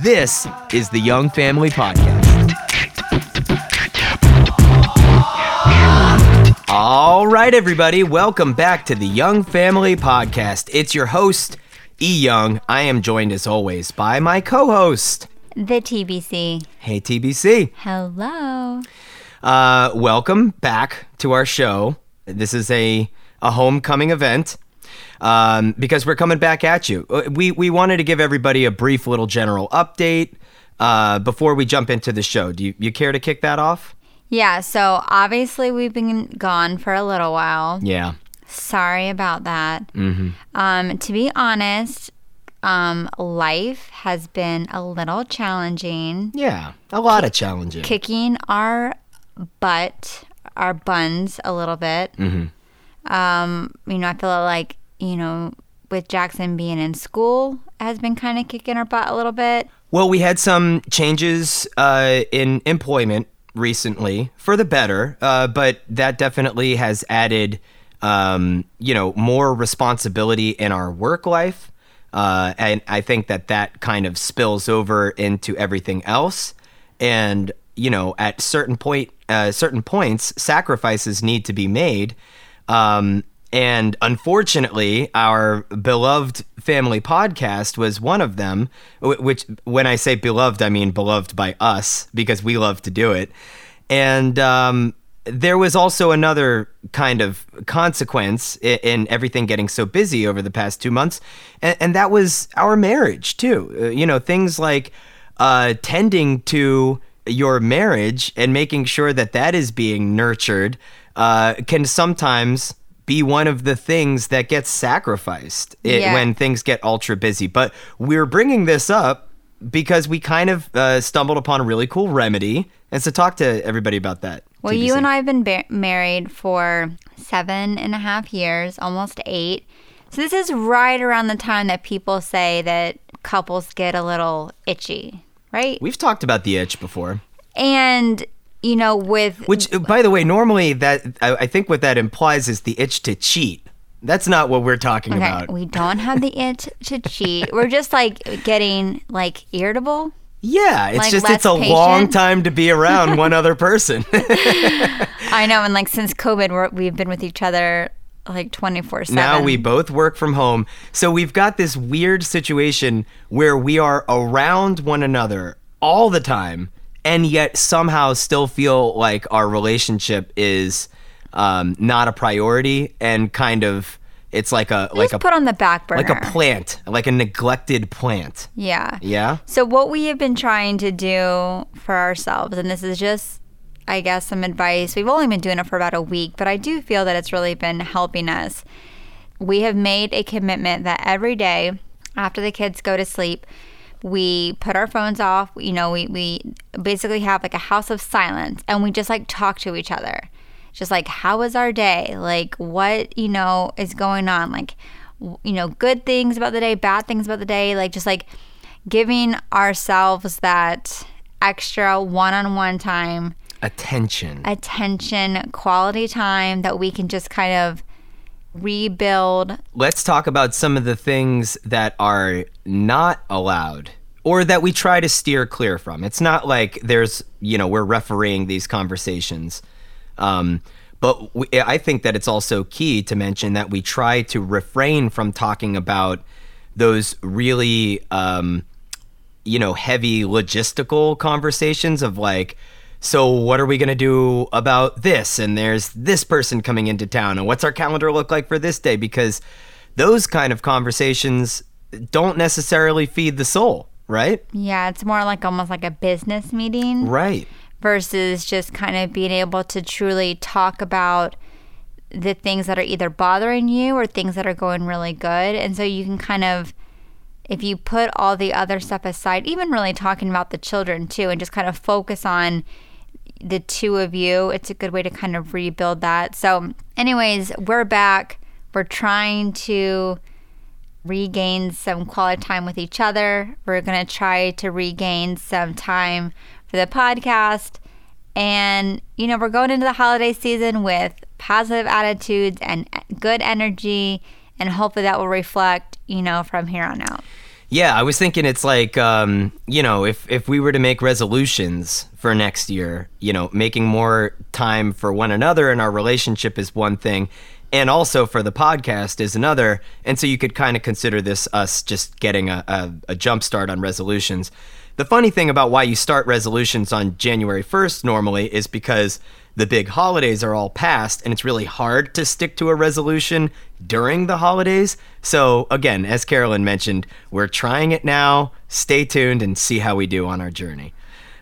This is the Young Family Podcast. All right, everybody, welcome back to the Young Family Podcast. It's your host, E Young. I am joined as always by my co host. The TBC. Hey, TBC. Hello. Uh, welcome back to our show. This is a, a homecoming event um, because we're coming back at you. Uh, We, we wanted to give everybody a brief little general update uh, before we jump into the show. Do you, you care to kick that off? Yeah, so obviously we've been gone for a little while. Yeah. Sorry about that. Mm-hmm. Um, to be honest, um, life has been a little challenging, Yeah. A lot of challenging. kicking our butt, our buns a little bit. Mm-hmm. Um, you know, I feel like, you know, with Jackson being in school has been kind of kicking our butt a little bit. Well, we had some changes uh, in employment recently for the better, uh, but that definitely has added, um, you know, more responsibility in our work life. Uh, and I think that that kind of spills over into everything else. And you know, at certain point, uh, certain points, sacrifices need to be made. Um, and unfortunately, our beloved family podcast was one of them. Which, when I say beloved, I mean beloved by us because we love to do it. And um, there was also another kind of consequence in, in everything getting so busy over the past two months, and, and that was our marriage too. Uh, you know, things like uh, tending to your marriage and making sure that that is being nurtured uh, can sometimes be one of the things that gets sacrificed i- Yeah. when things get ultra busy. But we're bringing this up because we kind of uh, stumbled upon a really cool remedy. And so talk to everybody about that. Well, you and I have been ba- married for seven and a half years, almost eight. So this is right around the time that people say that couples get a little itchy, right? We've talked about the itch before. And you know, with Which, uh, by the way, normally that I, I think what that implies is the itch to cheat. That's not what we're talking okay, about. we don't have the itch to cheat. We're just like getting like irritable. yeah, it's like, just it's a long time to be around one other person. I know, and like since COVID, we're, we've been with each other like twenty four seven. now we both work from home, so we've got this weird situation where we are around one another all the time, and yet somehow still feel like our relationship is um, not a priority and kind of it's like a like a put on the back burner. like a plant, like a neglected plant. Yeah. Yeah. So, what we have been trying to do for ourselves, and this is just, I guess, some advice. We've only been doing it for about a week, but I do feel that it's really been helping us. We have made a commitment that every day after the kids go to sleep, we put our phones off. You know, we, we basically have like a house of silence and we just like talk to each other. Just like, how was our day? Like, what, you know, is going on? Like, you know, good things about the day, bad things about the day. Like, just like giving ourselves that extra one on one time, Attention. attention, quality time that we can just kind of rebuild Let's talk about some of the things that are not allowed or that we try to steer clear from. It's not like there's, you know, we're refereeing these conversations. Um, but we, I think that it's also key to mention that we try to refrain from talking about those really, um, you know, heavy logistical conversations of like, so what are we going to do about this? And there's this person coming into town, and what's our calendar look like for this day? Because those kind of conversations don't necessarily feed the soul, right? Yeah, it's more like almost like a business meeting Right. versus just kind of being able to truly talk about the things that are either bothering you or things that are going really good. And so you can kind of, if you put all the other stuff aside, even really talking about the children too, and just kind of focus on the two of you, it's a good way to kind of rebuild that. So, anyways, we're back. We're trying to regain some quality time with each other. We're going to try to regain some time for the podcast. And, you know, we're going into the holiday season with positive attitudes and good energy. And hopefully that will reflect, you know, from here on out. Yeah, I was thinking it's like, um, you know, if if we were to make resolutions for next year, you know, making more time for one another and our relationship is one thing, and also for the podcast is another. And so you could kind of consider this us just getting a, a, a jump start on resolutions. The funny thing about why you start resolutions on January 1st normally is because the big holidays are all past and it's really hard to stick to a resolution during the holidays. So, again, as Carolyn mentioned, we're trying it now. Stay tuned and see how we do on our journey.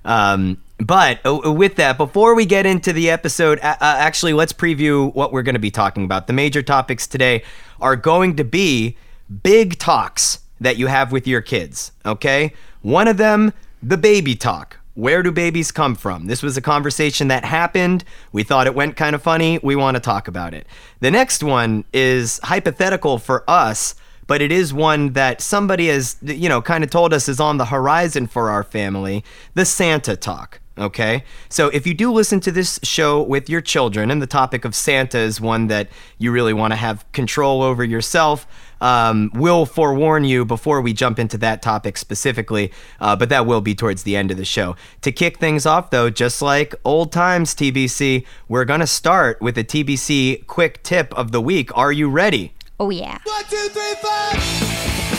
Um, but uh, with that, before we get into the episode, uh, actually, let's preview what we're going to be talking about. The major topics today are going to be big talks that you have with your kids, okay? One of them, the baby talk. Where do babies come from? This was a conversation that happened. We thought it went kind of funny. We want to talk about it. The next one is hypothetical for us, but it is one that somebody has, you know, kind of told us is on the horizon for our family the Santa talk. Okay. So if you do listen to this show with your children, and the topic of Santa is one that you really want to have control over yourself, um, we'll forewarn you before we jump into that topic specifically, uh, but that will be towards the end of the show. To kick things off, though, just like old times TBC, we're going to start with a TBC quick tip of the week. Are you ready? Oh, yeah. One, two, three, four.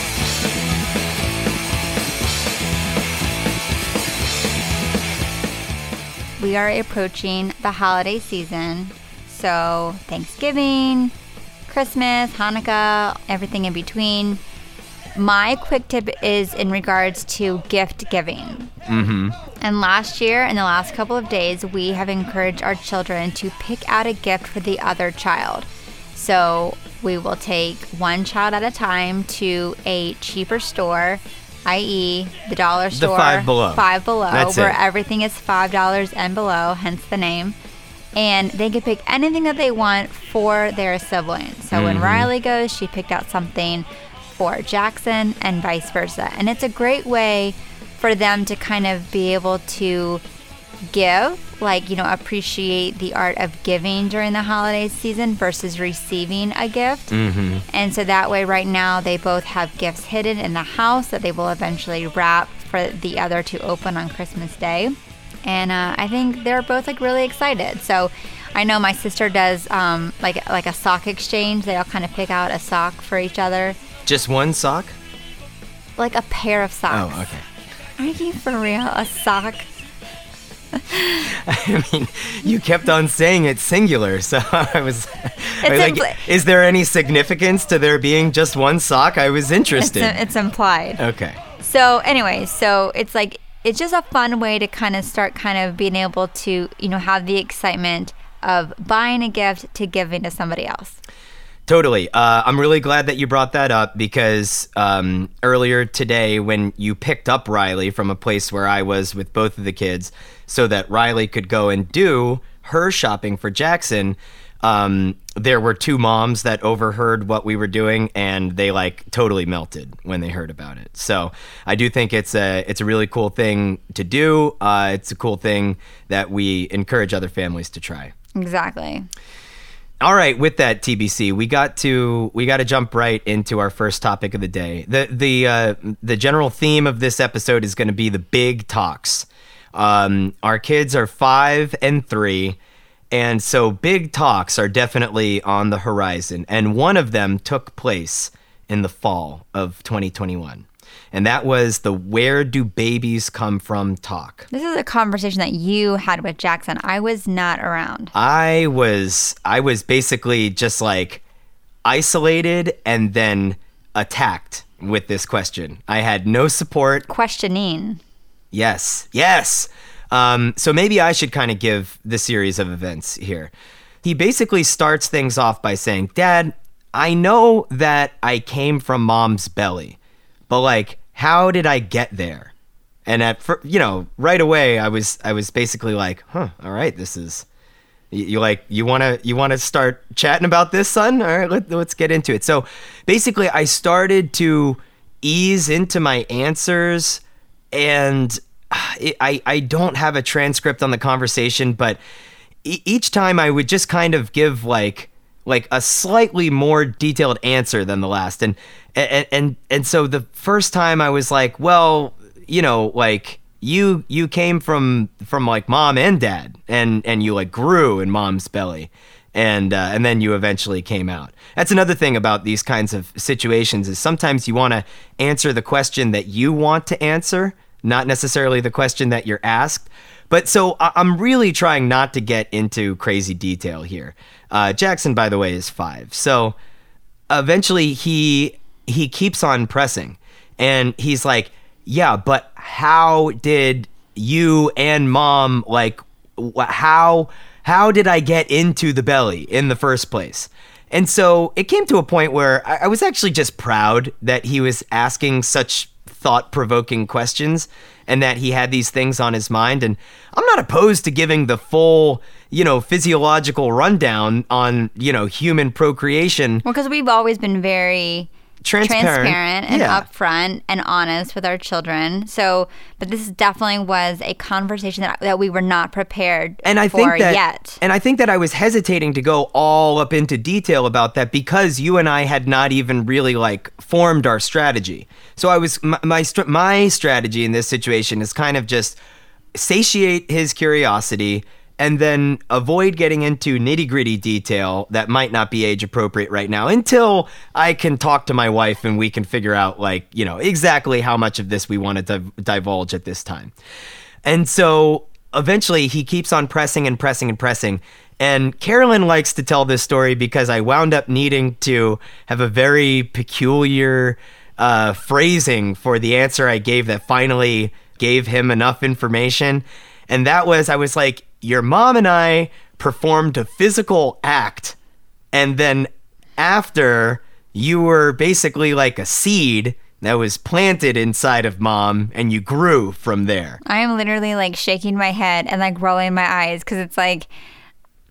We are approaching the holiday season. So, Thanksgiving, Christmas, Hanukkah, everything in between. My quick tip is in regards to gift giving. Mm-hmm. And last year, in the last couple of days, we have encouraged our children to pick out a gift for the other child. So we will take one child at a time to a cheaper store i.e., the dollar store, the Five Below. Five Below, That's where it. everything is five dollars and below, hence the name. And they can pick anything that they want for their sibling. So when Mm-hmm. Riley goes, she picked out something for Jackson and vice versa. And it's a great way for them to kind of be able to give, like, you know, appreciate the art of giving during the holiday season versus receiving a gift. Mm-hmm. And so that way, right now, they both have gifts hidden in the house that they will eventually wrap for the other to open on Christmas Day. And uh, I think they're both like really excited. So I know my sister does um, like like a sock exchange. They all kind of pick out a sock for each other, Just one sock? like a pair of socks. Oh, okay. Are you for real? A sock? I mean, you kept on saying it's singular, so I was, I was like, impli- is there any significance to there being just one sock? I was It's, interested. it's implied. okay. So anyway, so it's like it's just a fun way to kind of start kind of being able to, you know, have the excitement of buying a gift to giving to somebody else. Totally. Uh, I'm really glad that you brought that up because um, earlier today, when you picked up Riley from a place where I was with both of the kids, so that Riley could go and do her shopping for Jackson, um, there were two moms that overheard what we were doing, and they like totally melted when they heard about it. So I do think it's a it's a really cool thing to do. Uh, it's a cool thing that we encourage other families to try. Exactly. All right, with that TBC, we got to we got to jump right into our first topic of the day. the the uh, The general theme of this episode is going to be the big talks. Um, our kids are five and three, and so big talks are definitely on the horizon. And one of them took place in the fall of 2021, and that was the "Where do babies come from?" talk. This is a conversation that you had with Jackson. I was not around. I was I was basically just like isolated and then attacked with this question. I had no support. Questioning. Yes, yes. Um, so maybe I should kind of give the series of events here. He basically starts things off by saying, "Dad, I know that I came from mom's belly, but like, how did I get there?" And at you know, right away, I was I was basically like, "Huh, all right, this is." You, like you want to you want to start chatting about this, son? All right, let, let's get into it. So basically, I started to ease into my answers, and it, I I don't have a transcript on the conversation, but each time I would just kind of give like like a slightly more detailed answer than the last. And and and and so the first time I was like, well, you know, like you you came from from like mom and dad and and you like grew in mom's belly and uh, and then you eventually came out. That's another thing about these kinds of situations is sometimes you want to answer the question that you want to answer, not necessarily the question that you're asked. But so I- I'm really trying not to get into crazy detail here. Uh, Jackson, by the way, is five. So eventually he he keeps on pressing, and he's like, "Yeah, but how did you and mom like wh- how how did I get into the belly in the first place?" And so it came to a point where I, I was actually just proud that he was asking such thought provoking questions and that he had these things on his mind. And I'm not opposed to giving the full, you know, physiological rundown on, you know, human procreation. Well, because we've always been very Transparent. transparent and Yeah. upfront and honest with our children. So, but this definitely was a conversation that, that we were not prepared and I for think that, yet. and I think that I was hesitating to go all up into detail about that because you and I had not even really like formed our strategy. So I was my my, str- my strategy in this situation is kind of just satiate his curiosity and then avoid getting into nitty gritty detail that might not be age appropriate right now until I can talk to my wife and we can figure out like you know exactly how much of this we want to div- divulge at this time. And so eventually he keeps on pressing and pressing and pressing. And Carolyn likes to tell this story because I wound up needing to have a very peculiar uh, phrasing for the answer I gave that finally gave him enough information. And that was I was like, Your mom and I performed a physical act. And then after, you were basically like a seed that was planted inside of mom and you grew from there. I am literally like shaking my head and like rolling my eyes because it's like,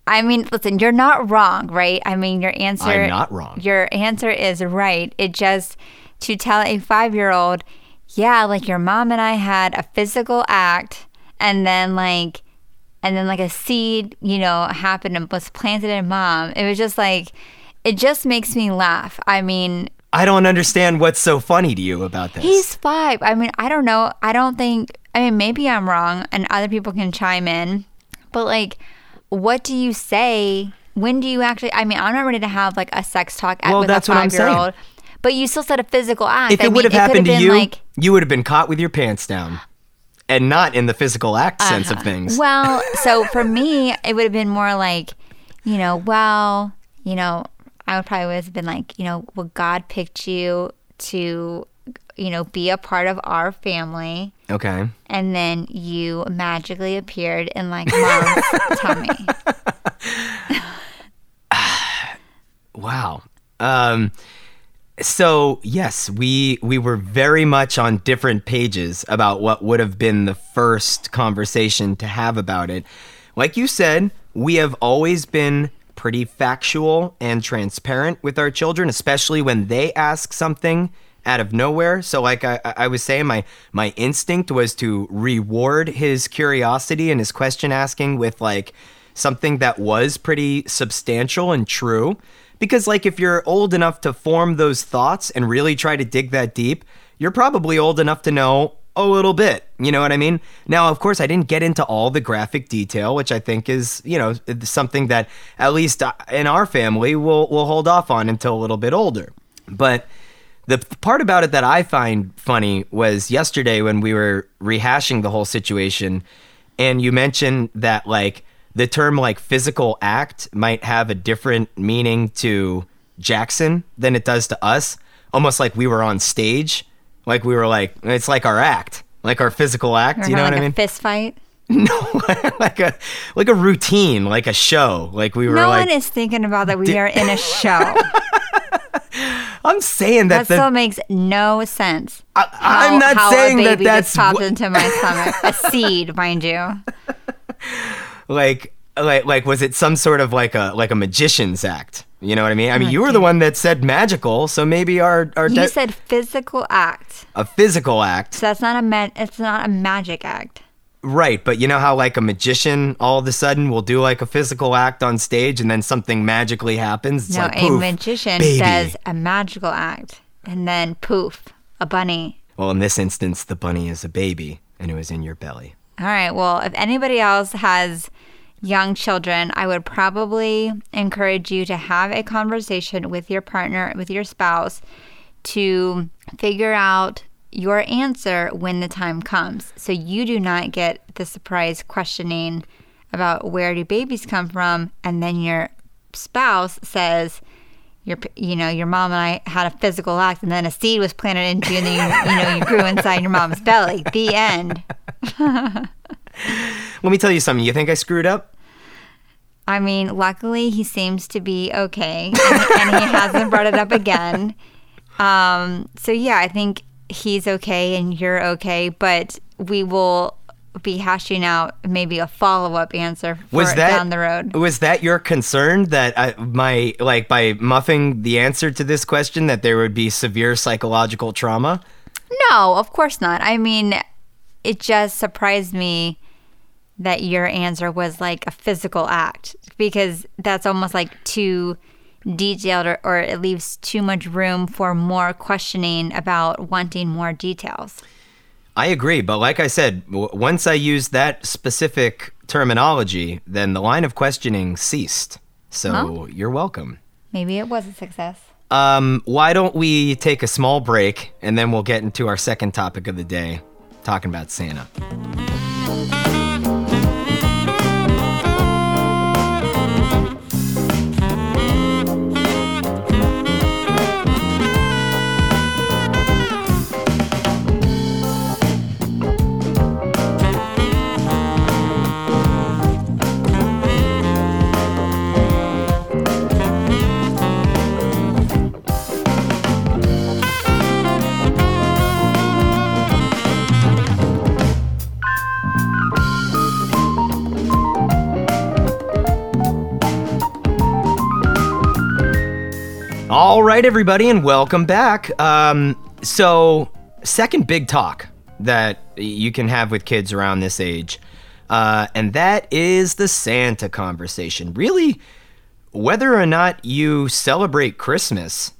I mean, listen, you're not wrong, right? I mean, your answer. I'm not wrong. Your answer is right. It just to tell a five year old, yeah, like your mom and I had a physical act, and then like, and then like a seed, you know, happened and was planted in mom. It was just like, it just makes me laugh. I mean, I don't understand what's so funny to you about this. He's five. I mean, I don't know. I don't think. I mean, maybe I'm wrong, and other people can chime in. But like, what do you say? When do you actually? I mean, I'm not ready to have like a sex talk Well, with that's a five year old. But you still said a physical act. if I it would have happened to you, like, you would have been caught with your pants down. And not in the physical act sense of things. Uh-huh. Well, so for me, it would have been more like, you know, well, you know, I would probably have been like, you know, well, God picked you to, you know, be a part of our family. okay. and then you magically appeared in like mom's tummy. Wow. Um so yes, we we were very much on different pages about what would have been the first conversation to have about it. Like you said, we have always been pretty factual and transparent with our children, especially when they ask something out of nowhere. So like I, I was saying, my my instinct was to reward his curiosity and his question asking with like something that was pretty substantial and true. Because, like, if you're old enough to form those thoughts and really try to dig that deep, you're probably old enough to know a little bit. You know what I mean? Now, of course, I didn't get into all the graphic detail, which I think is, you know, something that at least uh, in our family we'll, we'll hold off on until a little bit older. But the part about it that I find funny was yesterday when we were rehashing the whole situation, and you mentioned that, like, the term like physical act might have a different meaning to Jackson than it does to us. Almost like we were on stage. Like we were like, it's like our act, like our physical act. Or you know like what I mean? fist fight. no, like a like a routine, like a show. Like we were No like, one is thinking about that we are in a show. I'm saying that, That the, still makes no sense. I, I'm not how saying a that baby that's just popped wh- into my stomach. A seed, mind you. like like like was it some sort of like a like a magician's act? You know what I mean? I mean, Oh, you were the one that said magical, so maybe our our You de- said physical act, a physical act. so that's not a ma- It's not a magic act. Right, but you know how like a magician all of a sudden will do like a physical act on stage and then something magically happens? It's no, like, a poof, magician baby. does a magical act, and then poof, a bunny. Well, in this instance, the bunny is a baby and it was in your belly. All right. Well, if anybody else has young children, I would probably encourage you to have a conversation with your partner, with your spouse, to figure out your answer when the time comes. So you do not get the surprise questioning about where do babies come from, and then your spouse says, your, you know, your mom and I had a physical act, and then a seed was planted into you, and then you, you know, you grew inside your mom's belly. The end. Let me tell you something. You think I screwed up? I mean, luckily he seems to be okay, and, and he hasn't brought it up again. Um, so yeah, I think he's okay and you're okay, but we will be hashing out maybe a follow up answer for Was that down the road. Was that your concern that I, my like by muffing the answer to this question that there would be severe psychological trauma? No, of course not. I mean, it just surprised me that your answer was like a physical act because that's almost like too detailed or, or it leaves too much room for more questioning about wanting more details. I agree, but like I said, w- once I used that specific terminology, then the line of questioning ceased. So Huh? you're welcome. Maybe it was a success. Um, why don't we take a small break and then we'll get into our second topic of the day, talking about Santa. Right, everybody, and welcome back. Um, so, second big talk that you can have with kids around this age, uh, and that is the Santa conversation. Really, whether or not you celebrate Christmas,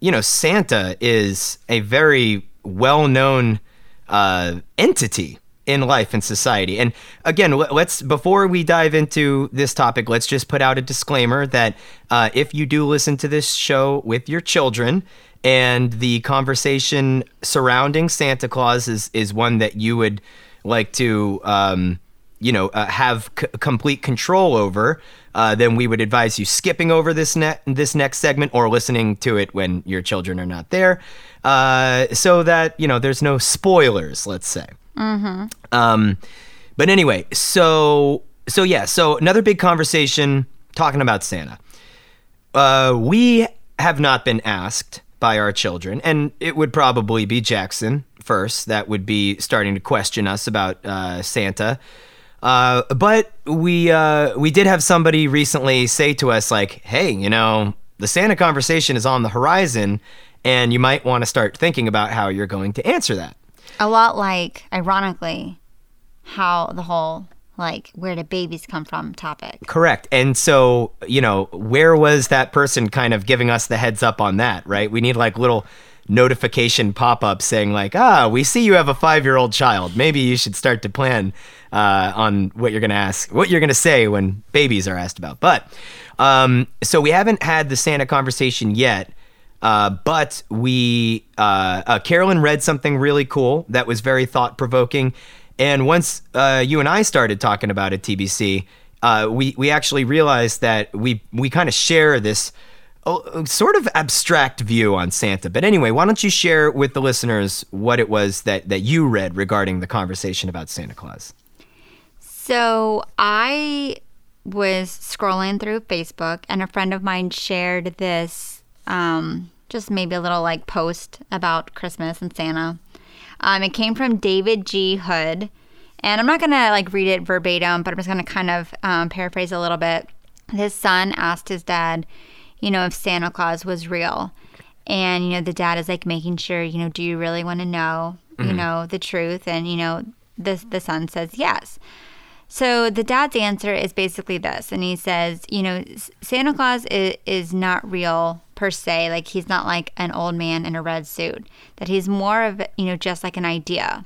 you know, Santa is a very well known uh, entity in life and society. And again, let's before we dive into this topic, let's just put out a disclaimer that uh, if you do listen to this show with your children and the conversation surrounding Santa Claus is is one that you would like to. Um, you know, uh, have c- complete control over, uh, then we would advise you skipping over this ne- this next segment or listening to it when your children are not there, uh, so that you know there's no spoilers. Let's say. Um, but anyway, so so yeah, so another big conversation talking about Santa. Uh, we have not been asked by our children, and it would probably be Jackson first that would be starting to question us about uh, Santa. Uh, but we uh, we did have somebody recently say to us like, "Hey, you know, the Santa conversation is on the horizon, and you might want to start thinking about how you're going to answer that." A lot like, ironically, how the whole like where do babies come from topic. Correct. And so, you know, where was that person kind of giving us the heads up on that, right? We need like little notification pop up saying, like, ah, we see you have a five year old child. Maybe you should start to plan uh, on what you're going to ask, what you're going to say when babies are asked about. But um, so we haven't had the Santa conversation yet. Uh, but we, uh, uh, Carolyn read something really cool that was very thought provoking. And once uh, you and I started talking about it, TBC, uh, we we actually realized that we we kind of share this uh, sort of abstract view on Santa. But anyway, why don't you share with the listeners what it was that that you read regarding the conversation about Santa Claus? So I was scrolling through Facebook and a friend of mine shared this, um, just maybe a little like post about Christmas and Santa. Um, it came from David G. Hood. And I'm not going to like read it verbatim, but I'm just going to kind of um, paraphrase a little bit. His son asked his dad, you know, if Santa Claus was real. And, you know, the dad is like making sure, you know, do you really want to know, you know, the truth? And, you know, the the son says yes. So the dad's answer is basically this, and he says, you know, Santa Claus is, is not real per se. Like he's not like an old man in a red suit. That he's more of you know just like an idea.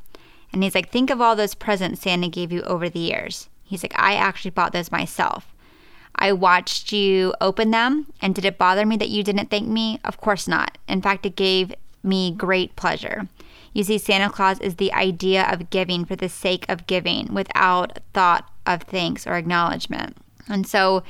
And he's like, think of all those presents Santa gave you over the years. He's like, I actually bought those myself. I watched you open them, and did it bother me that you didn't thank me? Of course not. In fact, it gave me great pleasure. You see, Santa Claus is the idea of giving for the sake of giving without thought of thanks or acknowledgement. And so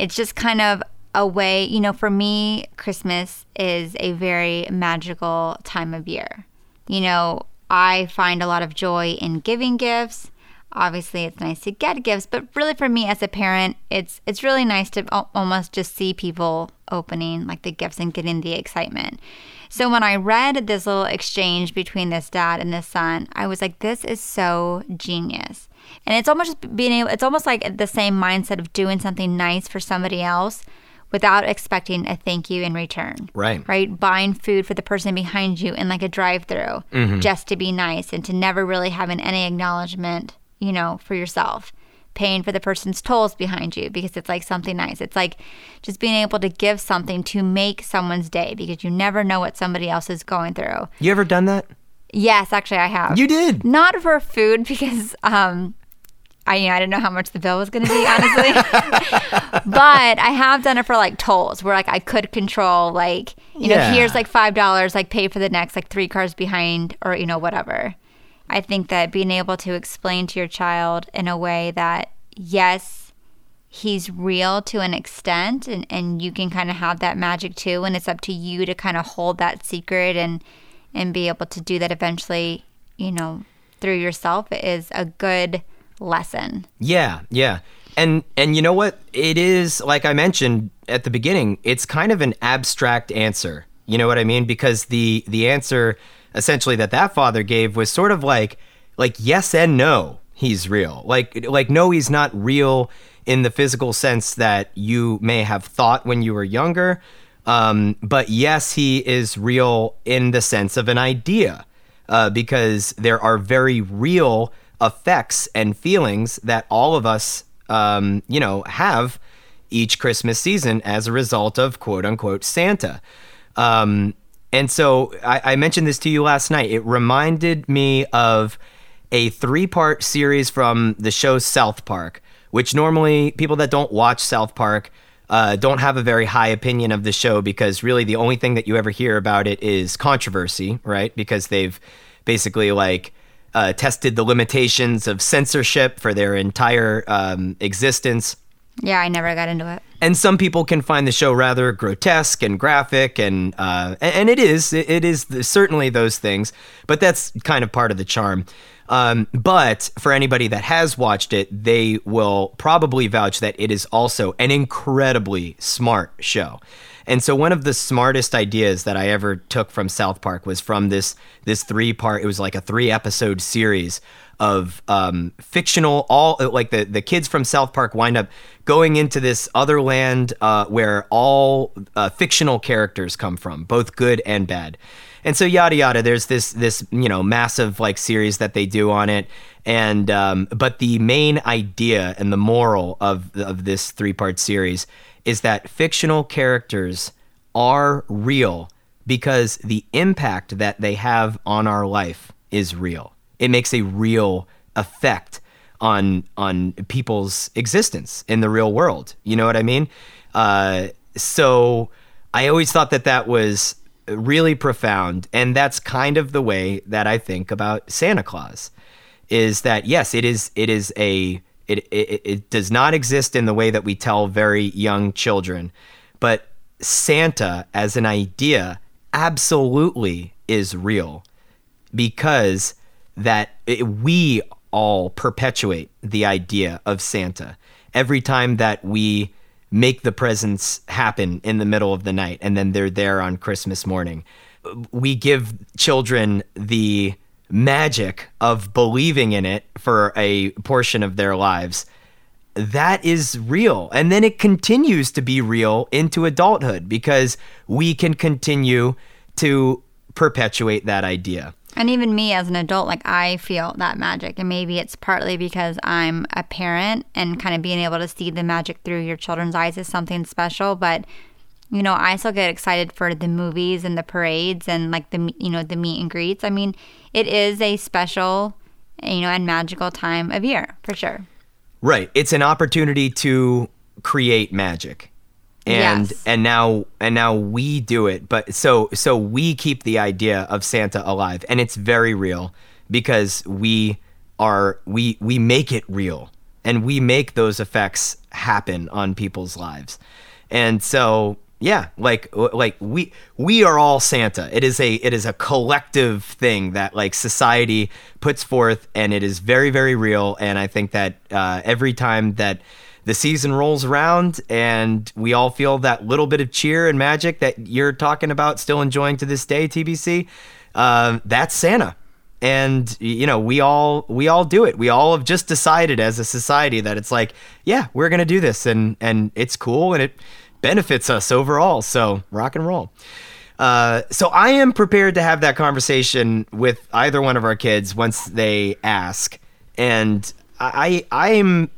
it's just kind of a way, you know, for me, Christmas is a very magical time of year. You know, I find a lot of joy in giving gifts. Obviously, it's nice to get gifts, but really for me as a parent, it's it's really nice to almost just see people opening like the gifts and getting the excitement. So when I read this little exchange between this dad and this son, I was like, this is so genius. And it's almost being able, it's almost like the same mindset of doing something nice for somebody else without expecting a thank you in return. Right. Right. Buying food for the person behind you in like a drive through mm-hmm. just to be nice and to never really having any acknowledgement, you know, for yourself paying for the person's tolls behind you because it's like something nice. It's like just being able to give something to make someone's day because you never know what somebody else is going through. You ever done that? Yes, actually I have. You did. Not for food because um I I didn't know how much the bill was going to be honestly. but I have done it for like tolls where like I could control like you yeah. know here's like $5 like pay for the next like 3 cars behind or you know whatever. I think that being able to explain to your child in a way that, yes, he's real to an extent and, and you can kind of have that magic too. And it's up to you to kind of hold that secret and, and be able to do that eventually, you know, through yourself is a good lesson. Yeah, yeah. And and you know what? It is like I mentioned at the beginning, it's kind of an abstract answer. You know what I mean? Because the the answer essentially that that father gave was sort of like like yes and no he's real like like no he's not real in the physical sense that you may have thought when you were younger um, but yes he is real in the sense of an idea uh, because there are very real effects and feelings that all of us um, you know have each christmas season as a result of quote unquote santa um, and so I, I mentioned this to you last night. It reminded me of a three part series from the show South Park, which normally people that don't watch South Park uh, don't have a very high opinion of the show because really the only thing that you ever hear about it is controversy, right? Because they've basically like uh, tested the limitations of censorship for their entire um, existence. Yeah, I never got into it. And some people can find the show rather grotesque and graphic, and uh, and it is it is certainly those things, but that's kind of part of the charm. Um, but for anybody that has watched it, they will probably vouch that it is also an incredibly smart show. And so one of the smartest ideas that I ever took from South Park was from this this three part. It was like a three episode series of um, fictional all like the the kids from South Park wind up going into this other land uh, where all uh, fictional characters come from, both good and bad. And so yada yada. There's this this you know massive like series that they do on it, and um, but the main idea and the moral of of this three part series is that fictional characters are real because the impact that they have on our life is real. It makes a real effect on on people's existence in the real world. You know what I mean? Uh, so I always thought that that was really profound, and that's kind of the way that I think about Santa Claus. Is that yes, it is it is a it, it, it does not exist in the way that we tell very young children, but Santa as an idea absolutely is real because that it, we all perpetuate the idea of Santa. Every time that we make the presents happen in the middle of the night and then they're there on Christmas morning, we give children the magic of believing in it for a portion of their lives. That is real. And then it continues to be real into adulthood because we can continue to perpetuate that idea. And even me as an adult, like I feel that magic. And maybe it's partly because I'm a parent and kind of being able to see the magic through your children's eyes is something special. But, you know, I still get excited for the movies and the parades and like the, you know, the meet and greets. I mean, it is a special, you know, and magical time of year for sure. Right. It's an opportunity to create magic. And Yes. and now and now we do it. But so so we keep the idea of Santa alive and it's very real because we are we we make it real and we make those effects happen on people's lives. And so yeah, like like we we are all Santa. It is a it is a collective thing that like society puts forth, and it is very very real. And I think that uh, every time that the season rolls around and we all feel that little bit of cheer and magic that you're talking about, still enjoying to this day, TBC, uh, that's Santa and you know we all we all do it we all have just decided as a society that it's like yeah we're gonna do this and and it's cool and it benefits us overall so rock and roll uh, so i am prepared to have that conversation with either one of our kids once they ask and i i'm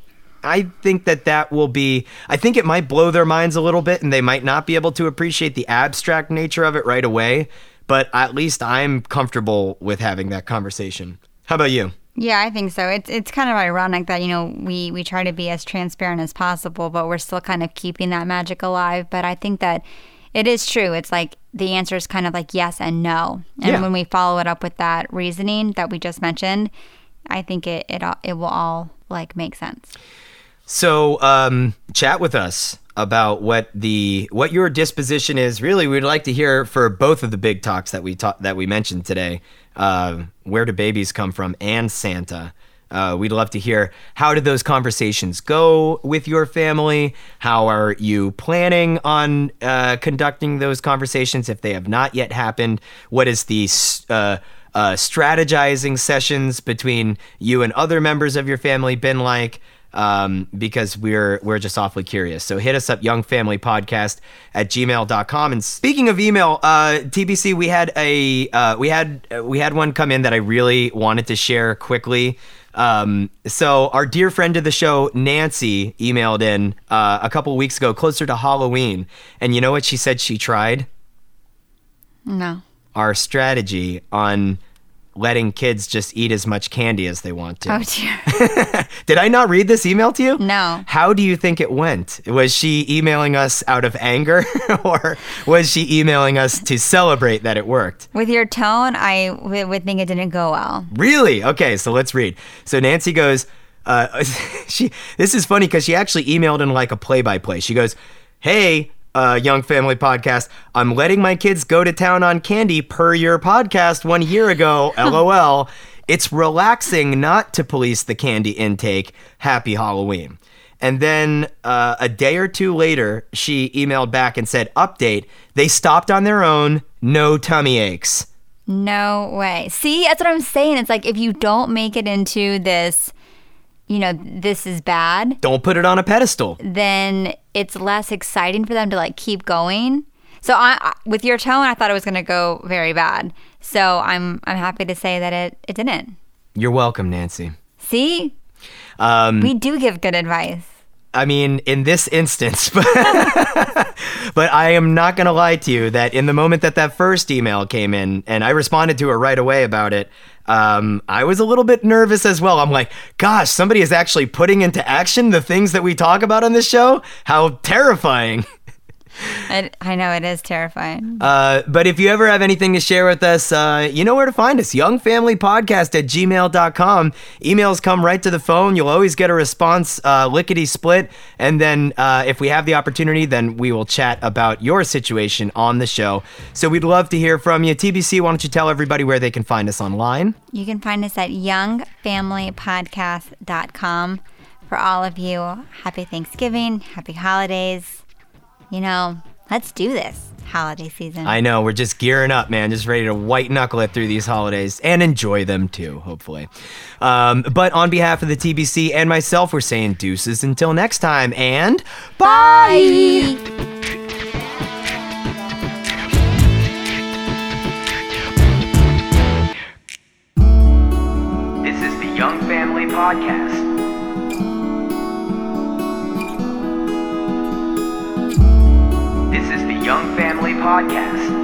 I think that that will be. I think it might blow their minds a little bit, and they might not be able to appreciate the abstract nature of it right away. But at least I'm comfortable with having that conversation. How about you? Yeah, I think so. It's it's kind of ironic that you know we we try to be as transparent as possible, but we're still kind of keeping that magic alive. But I think that it is true. It's like the answer is kind of like yes and no, and Yeah. when we follow it up with that reasoning that we just mentioned, I think it it it will all like make sense. So, um, chat with us about what the what your disposition is. Really, we'd like to hear for both of the big talks that we ta- that we mentioned today. Uh, where do babies come from? And Santa. Uh, we'd love to hear how did those conversations go with your family? How are you planning on uh, conducting those conversations if they have not yet happened? What is the uh, uh, strategizing sessions between you and other members of your family been like? Um, because we're we're just awfully curious. So hit us up, youngfamilypodcast at gmail.com. And speaking of email, uh, TBC, we had a uh, we had uh, we had one come in that I really wanted to share quickly. Um, so our dear friend of the show, Nancy, emailed in uh, a couple weeks ago, closer to Halloween, and you know what she said she tried? No. Our strategy on letting kids just eat as much candy as they want to. Oh dear. Did I not read this email to you? No. How do you think it went? Was she emailing us out of anger or was she emailing us to celebrate that it worked? With your tone, I w- would think it didn't go well. Really? Okay, so let's read. So Nancy goes, uh, she. This is funny because she actually emailed in like a play-by-play. She goes, "Hey, uh, Young Family Podcast, I'm letting my kids go to town on candy per your podcast one year ago. LOL. It's relaxing not to police the candy intake. Happy Halloween." And then uh, a day or two later, she emailed back and said, "Update: They stopped on their own. No tummy aches." No way. See, that's what I'm saying. It's like if you don't make it into this, you know, this is bad, Don't put it on a pedestal. then it's less exciting for them to like keep going. So I, I with your tone, I thought it was going to go very bad. So I'm I'm happy to say that it it didn't. You're welcome, Nancy. See, Um, we do give good advice. I mean, in this instance, but, but I am not going to lie to you that in the moment that that first email came in and I responded to her right away about it, um, I was a little bit nervous as well. I'm like, gosh, somebody is actually putting into action the things that we talk about on this show? How terrifying. I, I know it is terrifying. Uh, but if you ever have anything to share with us, uh, you know where to find us. Youngfamilypodcast at gmail.com. Emails come right to the phone. You'll always get a response, uh, lickety split. And then uh, if we have the opportunity, then we will chat about your situation on the show. So we'd love to hear from you. TBC, why don't you tell everybody where they can find us online? You can find us at youngfamilypodcast.com. For all of you, happy Thanksgiving, happy holidays you know, let's do this holiday season. I know. We're just gearing up, man. Just ready to white knuckle it through these holidays and enjoy them too, hopefully. Um, but on behalf of the TBC and myself, we're saying deuces until next time and bye. bye. This is the Young Family Podcast. Podcast.